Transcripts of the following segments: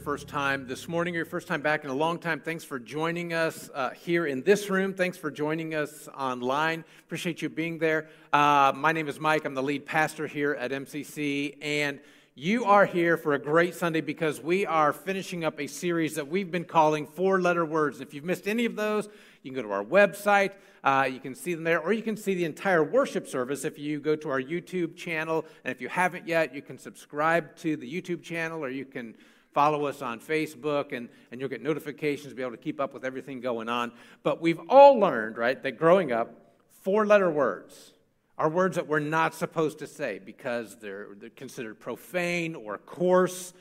first time this morning or your first time back in a long time, thanks for joining us uh, here in this room. Thanks for joining us online. Appreciate you being there. Uh, my name is Mike. I'm the lead pastor here at MCC. And you are here for a great Sunday because we are finishing up a series that we've been calling Four Letter Words. If you've missed any of those, you can go to our website. Uh, you can see them there, or you can see the entire worship service if you go to our YouTube channel. And if you haven't yet, you can subscribe to the YouTube channel, or you can follow us on Facebook, and, and you'll get notifications be able to keep up with everything going on. But we've all learned, right, that growing up, four letter words are words that we're not supposed to say because they're, they're considered profane or coarse.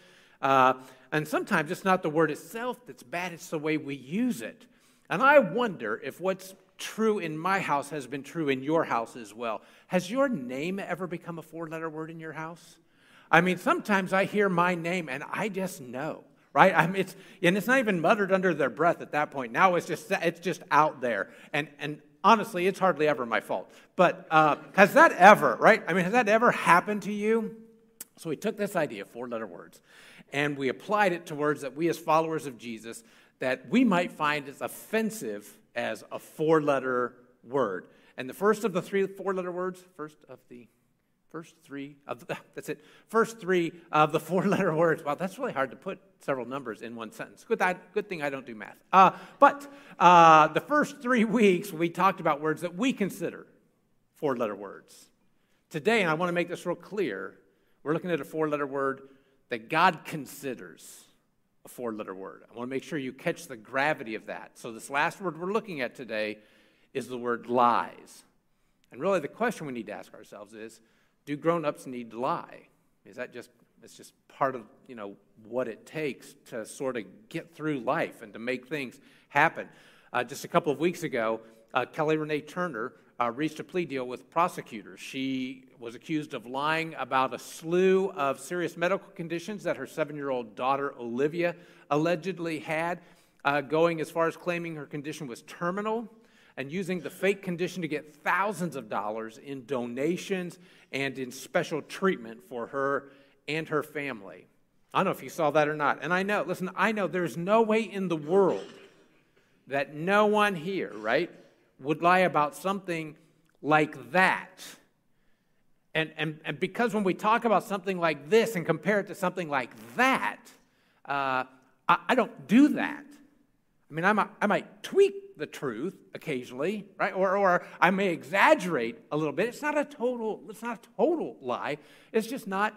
Uh, and sometimes it's not the word itself that's bad, it's the way we use it. And I wonder if what's true in my house has been true in your house as well. Has your name ever become a four letter word in your house? I mean, sometimes I hear my name and I just know, right? I mean, it's, and it's not even muttered under their breath at that point. Now it's just, it's just out there. And, and honestly, it's hardly ever my fault. But uh, has that ever, right? I mean, has that ever happened to you? So we took this idea, four letter words, and we applied it to words that we as followers of Jesus that we might find as offensive as a four letter word. And the first of the three four letter words, first of the first three of the, that's it, first three of the four letter words. Wow, that's really hard to put several numbers in one sentence. Good, good thing I don't do math. Uh, but uh, the first three weeks, we talked about words that we consider four letter words. Today, and I want to make this real clear, we're looking at a four letter word that God considers a four letter word. I want to make sure you catch the gravity of that. So, this last word we're looking at today is the word lies. And really, the question we need to ask ourselves is do grown ups need to lie? Is that just it's just part of you know what it takes to sort of get through life and to make things happen. Uh, just a couple of weeks ago, uh, Kelly Renee Turner uh, reached a plea deal with prosecutors. She was accused of lying about a slew of serious medical conditions that her seven year old daughter, Olivia, allegedly had, uh, going as far as claiming her condition was terminal and using the fake condition to get thousands of dollars in donations and in special treatment for her and her family. I don't know if you saw that or not. And I know, listen, I know there's no way in the world that no one here, right, would lie about something like that. And, and, and because when we talk about something like this and compare it to something like that, uh, I, I, don't do that. I mean, I might, I might tweak the truth occasionally, right? Or, or I may exaggerate a little bit. It's not a total, it's not a total lie. It's just not,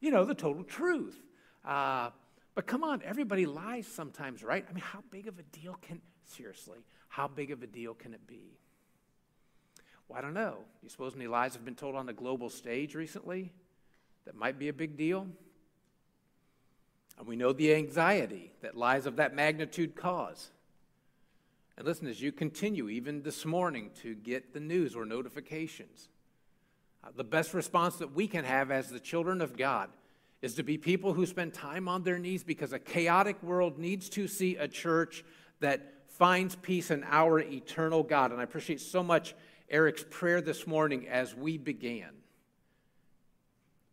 you know, the total truth. Uh, but come on, everybody lies sometimes, right? I mean, how big of a deal can, seriously, how big of a deal can it be? Well, I don't know. You suppose any lies have been told on the global stage recently that might be a big deal? And we know the anxiety that lies of that magnitude cause. And listen, as you continue, even this morning, to get the news or notifications, uh, the best response that we can have as the children of God is to be people who spend time on their knees because a chaotic world needs to see a church that finds peace in our eternal God. And I appreciate so much Eric's prayer this morning as we began.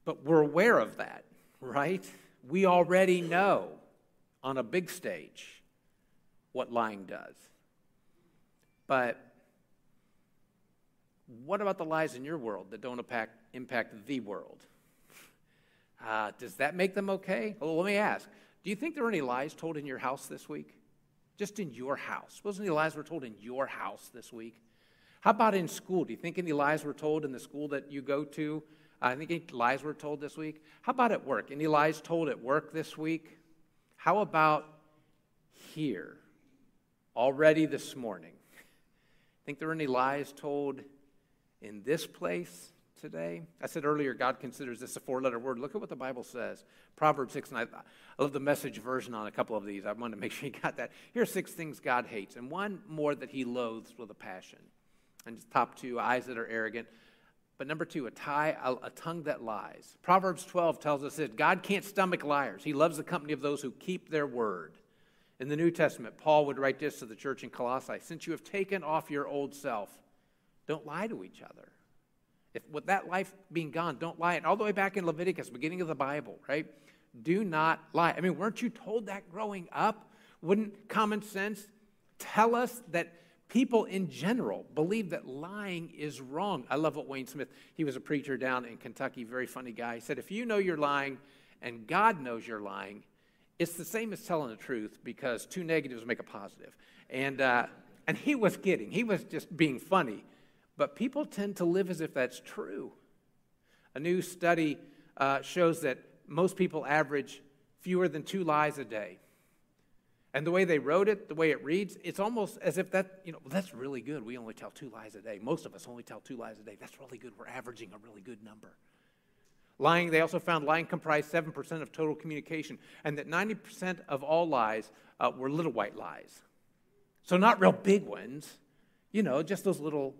But we're aware of that, right? We already know on a big stage what lying does. But what about the lies in your world that don't impact, impact the world? Uh, does that make them okay? Well, let me ask Do you think there were any lies told in your house this week? just in your house. Wasn't any lies were told in your house this week? How about in school? Do you think any lies were told in the school that you go to? I think any lies were told this week. How about at work? Any lies told at work this week? How about here? Already this morning. Think there are any lies told in this place? today. I said earlier, God considers this a four letter word. Look at what the Bible says. Proverbs 6, and I, love the message version on a couple of these. I wanted to make sure you got that. Here are six things God hates, and one more that he loathes with a passion. And top two, eyes that are arrogant. But number two, a, tie, a, a tongue that lies. Proverbs 12 tells us that God can't stomach liars. He loves the company of those who keep their word. In the New Testament, Paul would write this to the church in Colossae Since you have taken off your old self, don't lie to each other if with that life being gone, don't lie. And all the way back in Leviticus, beginning of the Bible, right? do not lie. I mean, weren't you told that growing up? Wouldn't common sense tell us that people in general believe that lying is wrong? I love what Wayne Smith, he was a preacher down in Kentucky, very funny guy. He said, If you know you're lying and God knows you're lying, it's the same as telling the truth because two negatives make a positive. And, uh, and he was kidding, he was just being funny. But people tend to live as if that's true. A new study uh, shows that most people average fewer than two lies a day. And the way they wrote it, the way it reads, it's almost as if that, you know, that's really good. We only tell two lies a day. Most of us only tell two lies a day. That's really good. We're averaging a really good number. Lying, they also found lying comprised 7% of total communication, and that 90% of all lies uh, were little white lies. So, not real big ones, you know, just those little,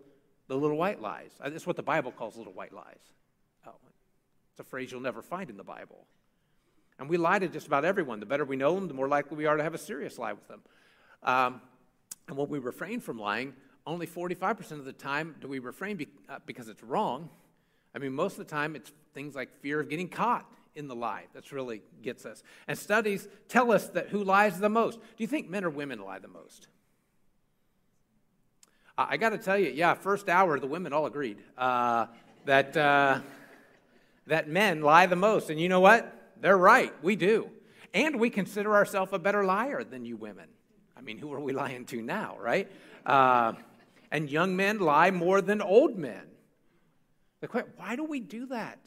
the little white lies. Uh, that's what the Bible calls little white lies. Oh, it's a phrase you'll never find in the Bible. And we lie to just about everyone. The better we know them, the more likely we are to have a serious lie with them. Um, and when we refrain from lying, only 45% of the time do we refrain be, uh, because it's wrong. I mean, most of the time it's things like fear of getting caught in the lie that's really gets us. And studies tell us that who lies the most. Do you think men or women lie the most? I got to tell you, yeah, first hour, the women all agreed uh, that, uh, that men lie the most. And you know what? They're right. We do. And we consider ourselves a better liar than you women. I mean, who are we lying to now, right? Uh, and young men lie more than old men. The question, why do we do that?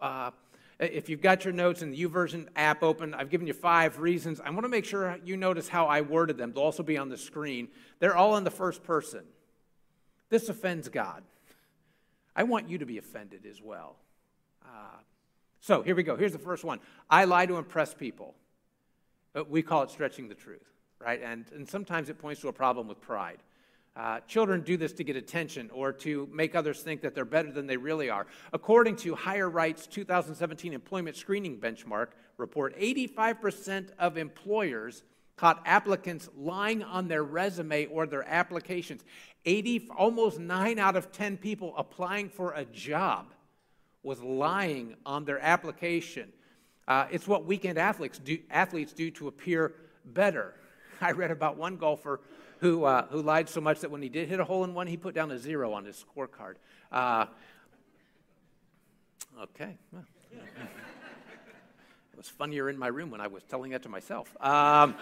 Uh, if you've got your notes in the YouVersion app open, I've given you five reasons. I want to make sure you notice how I worded them. They'll also be on the screen. They're all in the first person. This offends God. I want you to be offended as well. Uh, so here we go. Here's the first one I lie to impress people. We call it stretching the truth, right? And, and sometimes it points to a problem with pride. Uh, children do this to get attention or to make others think that they're better than they really are. According to HireRight's 2017 Employment Screening Benchmark report, 85% of employers caught applicants lying on their resume or their applications. 80, almost 9 out of 10 people applying for a job was lying on their application. Uh, it's what weekend athletes do, athletes do to appear better. I read about one golfer who, uh, who lied so much that when he did hit a hole in one, he put down a zero on his scorecard. Uh, okay. Well, it was funnier in my room when I was telling that to myself. Um,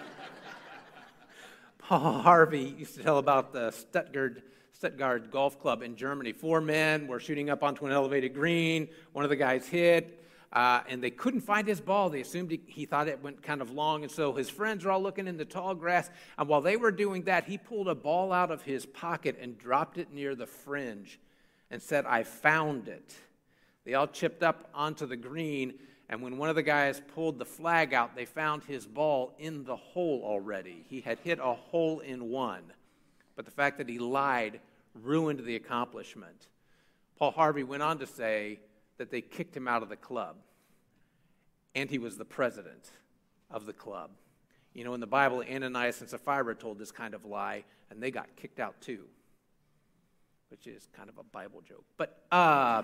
Paul Harvey used to tell about the Stuttgart, Stuttgart Golf Club in Germany. Four men were shooting up onto an elevated green. One of the guys hit. Uh, and they couldn't find his ball. They assumed he, he, thought it went kind of long. And so his friends are all looking in the tall grass. And while they were doing that, he pulled a ball out of his pocket and dropped it near the fringe and said, I found it. They all chipped up onto the green. And when one of the guys pulled the flag out, they found his ball in the hole already. He had hit a hole in one. But the fact that he lied ruined the accomplishment. Paul Harvey went on to say, that they kicked him out of the club. And he was the president of the club. You know, in the Bible, Ananias and Sapphira told this kind of lie, and they got kicked out too, which is kind of a Bible joke. But uh,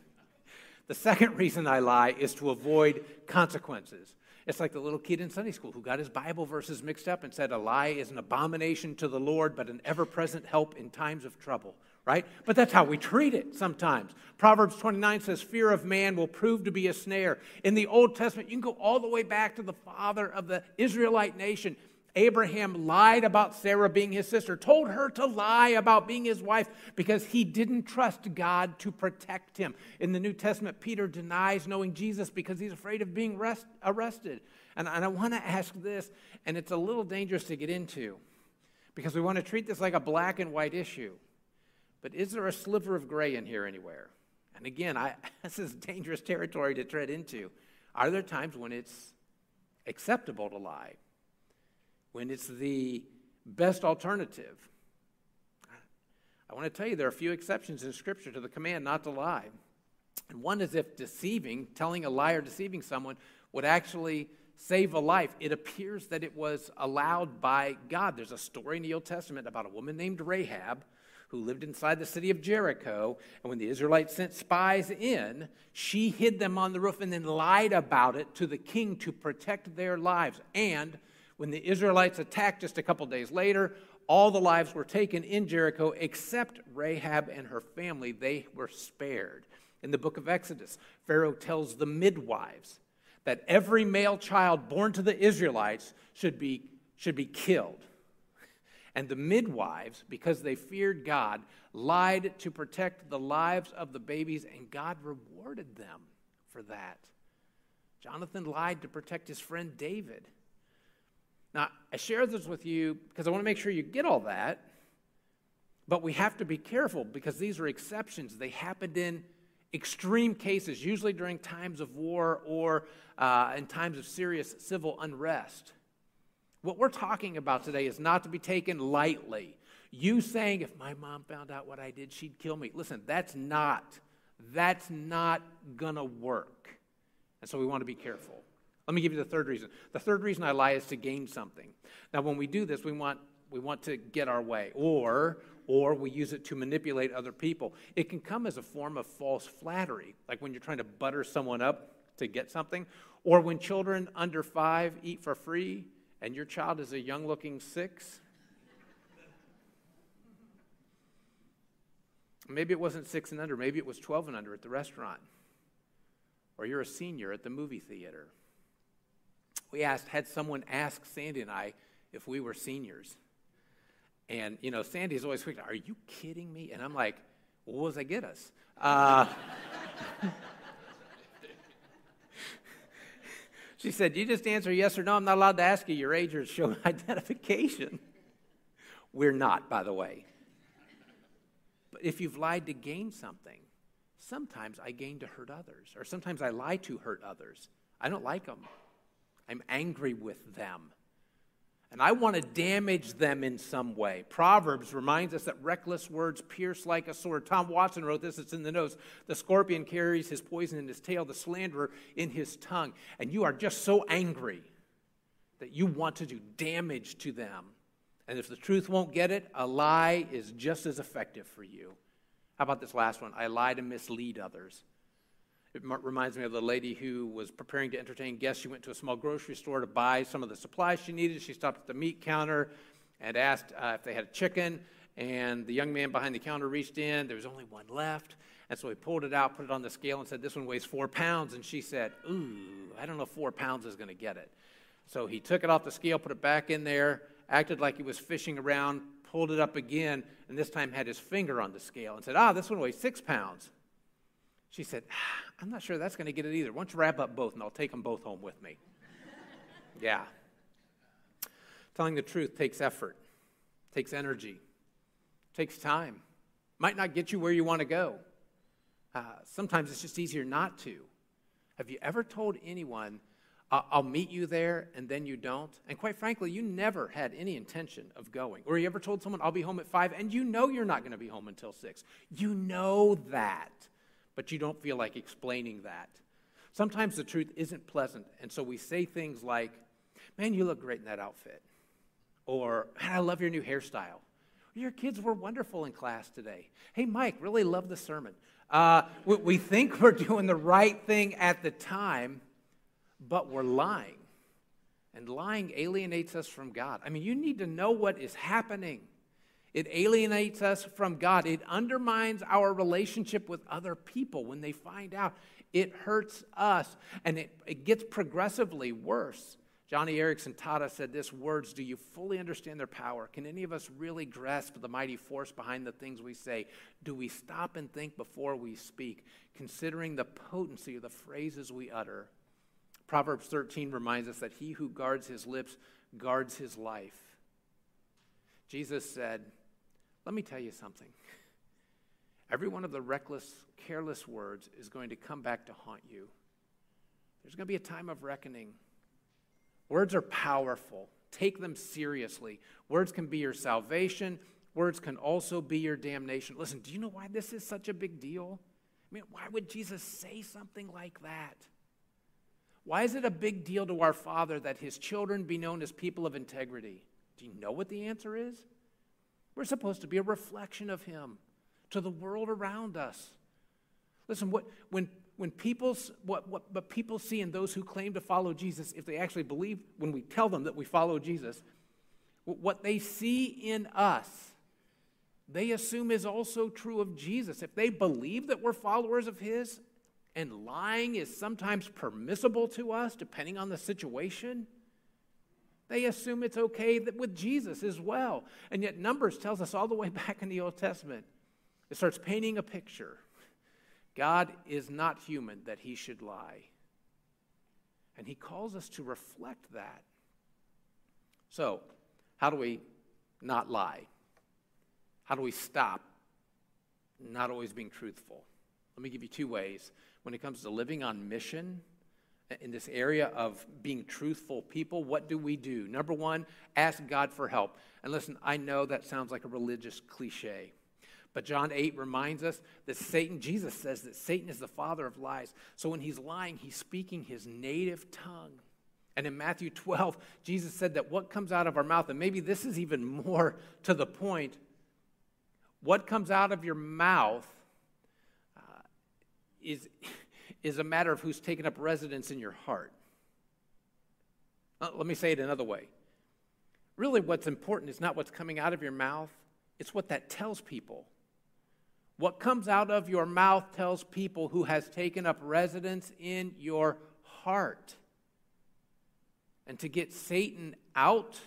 the second reason I lie is to avoid consequences. It's like the little kid in Sunday school who got his Bible verses mixed up and said, A lie is an abomination to the Lord, but an ever present help in times of trouble right? But that's how we treat it sometimes. Proverbs 29 says, Fear of man will prove to be a snare. In the Old Testament, you can go all the way back to the father of the Israelite nation. Abraham lied about Sarah being his sister, told her to lie about being his wife because he didn't trust God to protect him. In the New Testament, Peter denies knowing Jesus because he's afraid of being rest, arrested. And, and I want to ask this, and it's a little dangerous to get into because we want to treat this like a black and white issue. But is there a sliver of gray in here anywhere? And again, I, this is dangerous territory to tread into. Are there times when it's acceptable to lie? When it's the best alternative? I want to tell you there are a few exceptions in Scripture to the command not to lie. And one is if deceiving, telling a lie or deceiving someone, would actually save a life. It appears that it was allowed by God. There's a story in the Old Testament about a woman named Rahab who lived inside the city of Jericho. And when the Israelites sent spies in, she hid them on the roof and then lied about it to the king to protect their lives. And when the Israelites attacked just a couple days later, all the lives were taken in Jericho except Rahab and her family. They were spared. In the book of Exodus, Pharaoh tells the midwives that every male child born to the Israelites should be, should be killed. And the midwives, because they feared God, lied to protect the lives of the babies, and God rewarded them for that. Jonathan lied to protect his friend David. Now, I share this with you because I want to make sure you get all that, but we have to be careful because these are exceptions. They happened in extreme cases, usually during times of war or uh, in times of serious civil unrest. What we're talking about today is not to be taken lightly. You saying, if my mom found out what I did, she'd kill me. Listen, that's not, that's not gonna work. And so we want to be careful. Let me give you the third reason. The third reason I lie is to gain something. Now, when we do this, we want, we want to get our way, or, or we use it to manipulate other people. It can come as a form of false flattery, like when you're trying to butter someone up to get something, or when children under five eat for free and your child is a young looking six. Maybe it wasn't six and under, maybe it was 12 and under at the restaurant. Or you're a senior at the movie theater we asked, had someone ask Sandy and I if we were seniors. And, you know, Sandy's always quick, are you kidding me? And I'm like, well, what does that get us? Uh, she said, you just answer yes or no. I'm not allowed to ask you your age or show identification. We're not, by the way. But if you've lied to gain something, sometimes I gain to hurt others, or sometimes I lie to hurt others. I don't like them. I'm angry with them. And I want to damage them in some way. Proverbs reminds us that reckless words pierce like a sword. Tom Watson wrote this, it's in the notes. The scorpion carries his poison in his tail, the slanderer in his tongue. And you are just so angry that you want to do damage to them. And if the truth won't get it, a lie is just as effective for you. How about this last one? I lie to mislead others. It reminds me of the lady who was preparing to entertain guests. She went to a small grocery store to buy some of the supplies she needed. She stopped at the meat counter and asked uh, if they had a chicken. And the young man behind the counter reached in. There was only one left. And so he pulled it out, put it on the scale, and said, This one weighs four pounds. And she said, Ooh, I don't know if four pounds is going to get it. So he took it off the scale, put it back in there, acted like he was fishing around, pulled it up again, and this time had his finger on the scale and said, Ah, this one weighs six pounds. She said, ah, I'm not sure that's going to get it either. Why don't you wrap up both and I'll take them both home with me? yeah. Telling the truth takes effort, takes energy, takes time. Might not get you where you want to go. Uh, sometimes it's just easier not to. Have you ever told anyone, I'll meet you there, and then you don't? And quite frankly, you never had any intention of going. Or you ever told someone, I'll be home at five, and you know you're not going to be home until six? You know that but you don't feel like explaining that. Sometimes the truth isn't pleasant, and so we say things like, Man, you look great in that outfit. Or, I love your new hairstyle. Your kids were wonderful in class today. Hey, Mike, really love the sermon. Uh, we, we think we're doing the right thing at the time, but we're lying. And lying alienates us from God. I mean, you need to know what is happening. It alienates us from God. It undermines our relationship with other people when they find out. It hurts us, and it, it gets progressively worse. Joni Eareckson Tada said this words Do you fully understand their power? Can any of us really grasp the mighty force behind the things we say? Do we stop and think before we speak, considering the potency of the phrases we utter? Proverbs 13 reminds us that he who guards his lips guards his life. Jesus said, let me tell you something. Every one of the reckless, careless words is going to come back to haunt you. There's going to be a time of reckoning. Words are powerful. Take them seriously. Words can be your salvation. Words can also be your damnation. Listen, do you know why this is such a big deal? I mean, why would Jesus say something like that? Why is it a big deal to our Father that his children be known as people of integrity? Do you know what the answer is? We're supposed to be a reflection of Him to the world around us. Listen, what, when, when people, what, what, what people see in those who claim to follow Jesus, if they actually believe, when we tell them that we follow Jesus, what they see in us, they assume is also true of Jesus. If they believe that we're followers of His, and lying is sometimes permissible to us, depending on the situation, they assume it's okay with Jesus as well. And yet, Numbers tells us all the way back in the Old Testament, it starts painting a picture. God is not human that he should lie. And he calls us to reflect that. So, how do we not lie? How do we stop not always being truthful? Let me give you two ways. When it comes to living on mission, in this area of being truthful people, what do we do? Number one, ask God for help. And listen, I know that sounds like a religious cliche, but John 8 reminds us that Satan, Jesus says that Satan is the father of lies. So when he's lying, he's speaking his native tongue. And in Matthew 12, Jesus said that what comes out of our mouth, and maybe this is even more to the point, what comes out of your mouth uh, is is a matter of who's taken up residence in your heart. Uh, let me say it another way. Really, what's important is not what's coming out of your mouth, it's what that tells people. What comes out of your mouth tells people who has taken up residence in your heart. And to get Satan out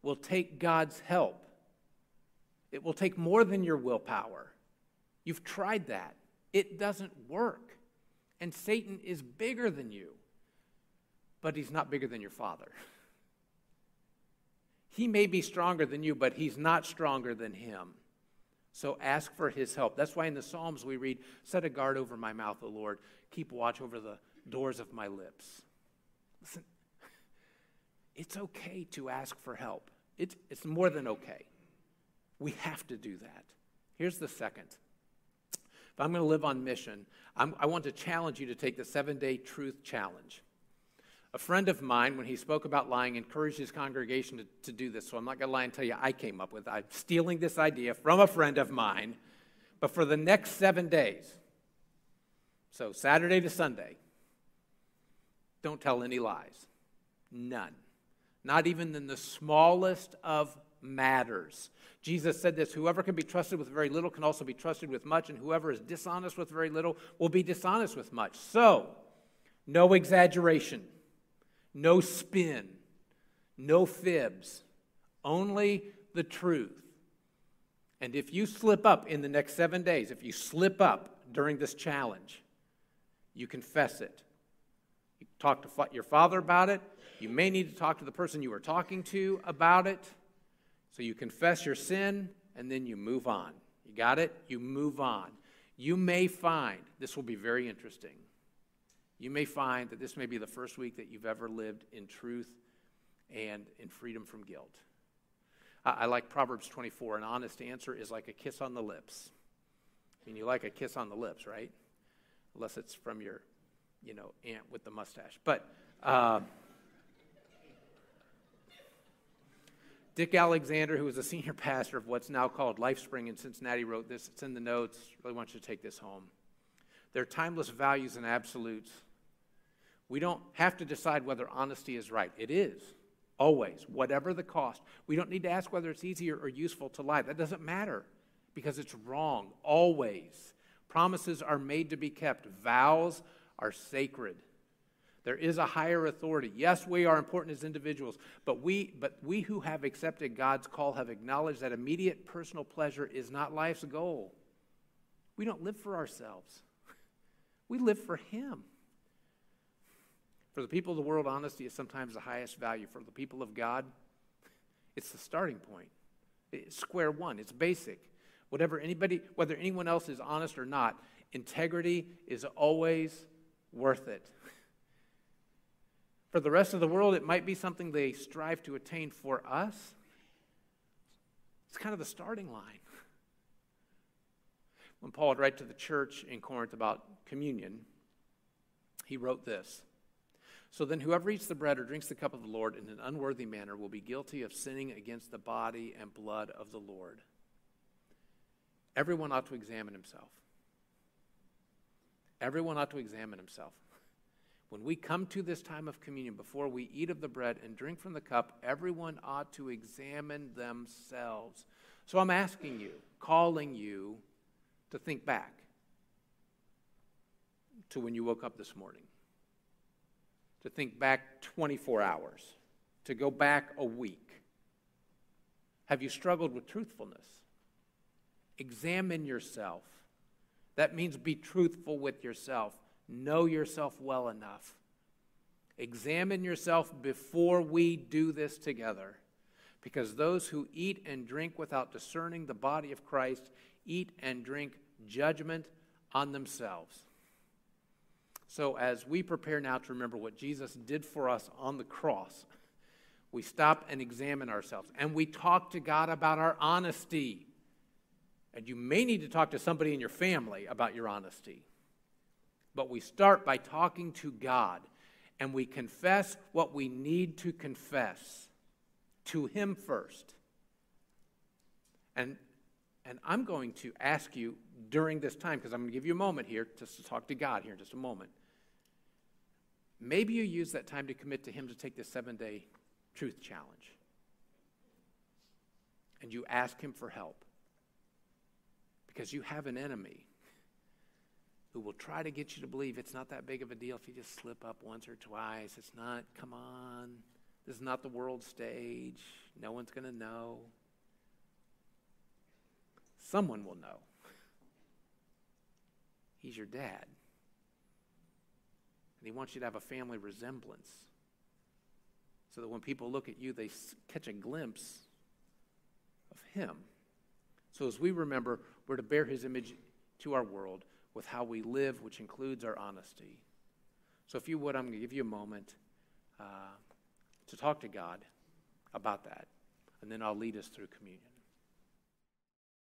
will take God's help. It will take more than your willpower. You've tried that, it doesn't work. And Satan is bigger than you, but he's not bigger than your father. He may be stronger than you, but he's not stronger than him. So ask for his help. That's why in the Psalms we read, Set a guard over my mouth, O Lord. Keep watch over the doors of my lips. Listen, it's okay to ask for help. It's, it's more than okay. We have to do that. Here's the second if I'm going to live on mission, I'm, i want to challenge you to take the seven day truth challenge. A friend of mine, when he spoke about lying, encouraged his congregation to, to do this. So I'm not going to lie and tell you I came up with it. I'm stealing this idea from a friend of mine. But for the next seven days, so Saturday to Sunday, don't tell any lies. None. Not even in the smallest of matters. Jesus said this Whoever can be trusted with very little can also be trusted with much, and whoever is dishonest with very little will be dishonest with much. So, no exaggeration, no spin, no fibs, only the truth. And if you slip up in the next seven days, if you slip up during this challenge, you confess it. You talk to your father about it. You may need to talk to the person you were talking to about it. So you confess your sin and then you move on. You got it? You move on. You may find, this will be very interesting. You may find that this may be the first week that you've ever lived in truth and in freedom from guilt. I, I like Proverbs 24. An honest answer is like a kiss on the lips. I mean, you like a kiss on the lips, right? Unless it's from your, you know, aunt with the mustache. But, uh, Dick Alexander, who was a senior pastor of what's now called LifeSpring in Cincinnati, wrote this. It's in the notes. Really want you to take this home. They're timeless values and absolutes. We don't have to decide whether honesty is right. It is, always, whatever the cost. We don't need to ask whether it's easier or useful to lie. That doesn't matter because it's wrong, always. Promises are made to be kept, vows are sacred. There is a higher authority. Yes, we are important as individuals, but we, but we who have accepted God's call have acknowledged that immediate personal pleasure is not life's goal. We don't live for ourselves, we live for Him. For the people of the world, honesty is sometimes the highest value. For the people of God, it's the starting point. It's square one, it's basic. Whatever anybody, whether anyone else is honest or not, integrity is always worth it. For the rest of the world, it might be something they strive to attain. For us, it's kind of the starting line. When Paul would write to the church in Corinth about communion, he wrote this So then, whoever eats the bread or drinks the cup of the Lord in an unworthy manner will be guilty of sinning against the body and blood of the Lord. everyone ought to examine himself. Everyone ought to examine himself. When we come to this time of communion, before we eat of the bread and drink from the cup, everyone ought to examine themselves. So I'm asking you, calling you to think back to when you woke up this morning, to think back 24 hours, to go back a week. Have you struggled with truthfulness? Examine yourself. That means be truthful with yourself. Know yourself well enough. Examine yourself before we do this together. Because those who eat and drink without discerning the body of Christ eat and drink judgment on themselves. So, as we prepare now to remember what Jesus did for us on the cross, we stop and examine ourselves and we talk to God about our honesty. And you may need to talk to somebody in your family about your honesty. But we start by talking to God and we confess what we need to confess to Him first. And, and I'm going to ask you during this time, because I'm going to give you a moment here just to talk to God here in just a moment. Maybe you use that time to commit to Him to take this seven day truth challenge. And you ask Him for help. Because you have an enemy who will try to get you to believe it's not that big of a deal if you just slip up once or twice. It's not, come on, this is not the world stage. No one's going to know. Someone will know. He's your dad. And he wants you to have a family resemblance so that when people look at you, they catch a glimpse of him. So as we remember, we're to bear his image to our world with how we live, which includes our honesty. So if you would, I'm going to give you a moment uh, to talk to God about that, and then I'll lead us through communion.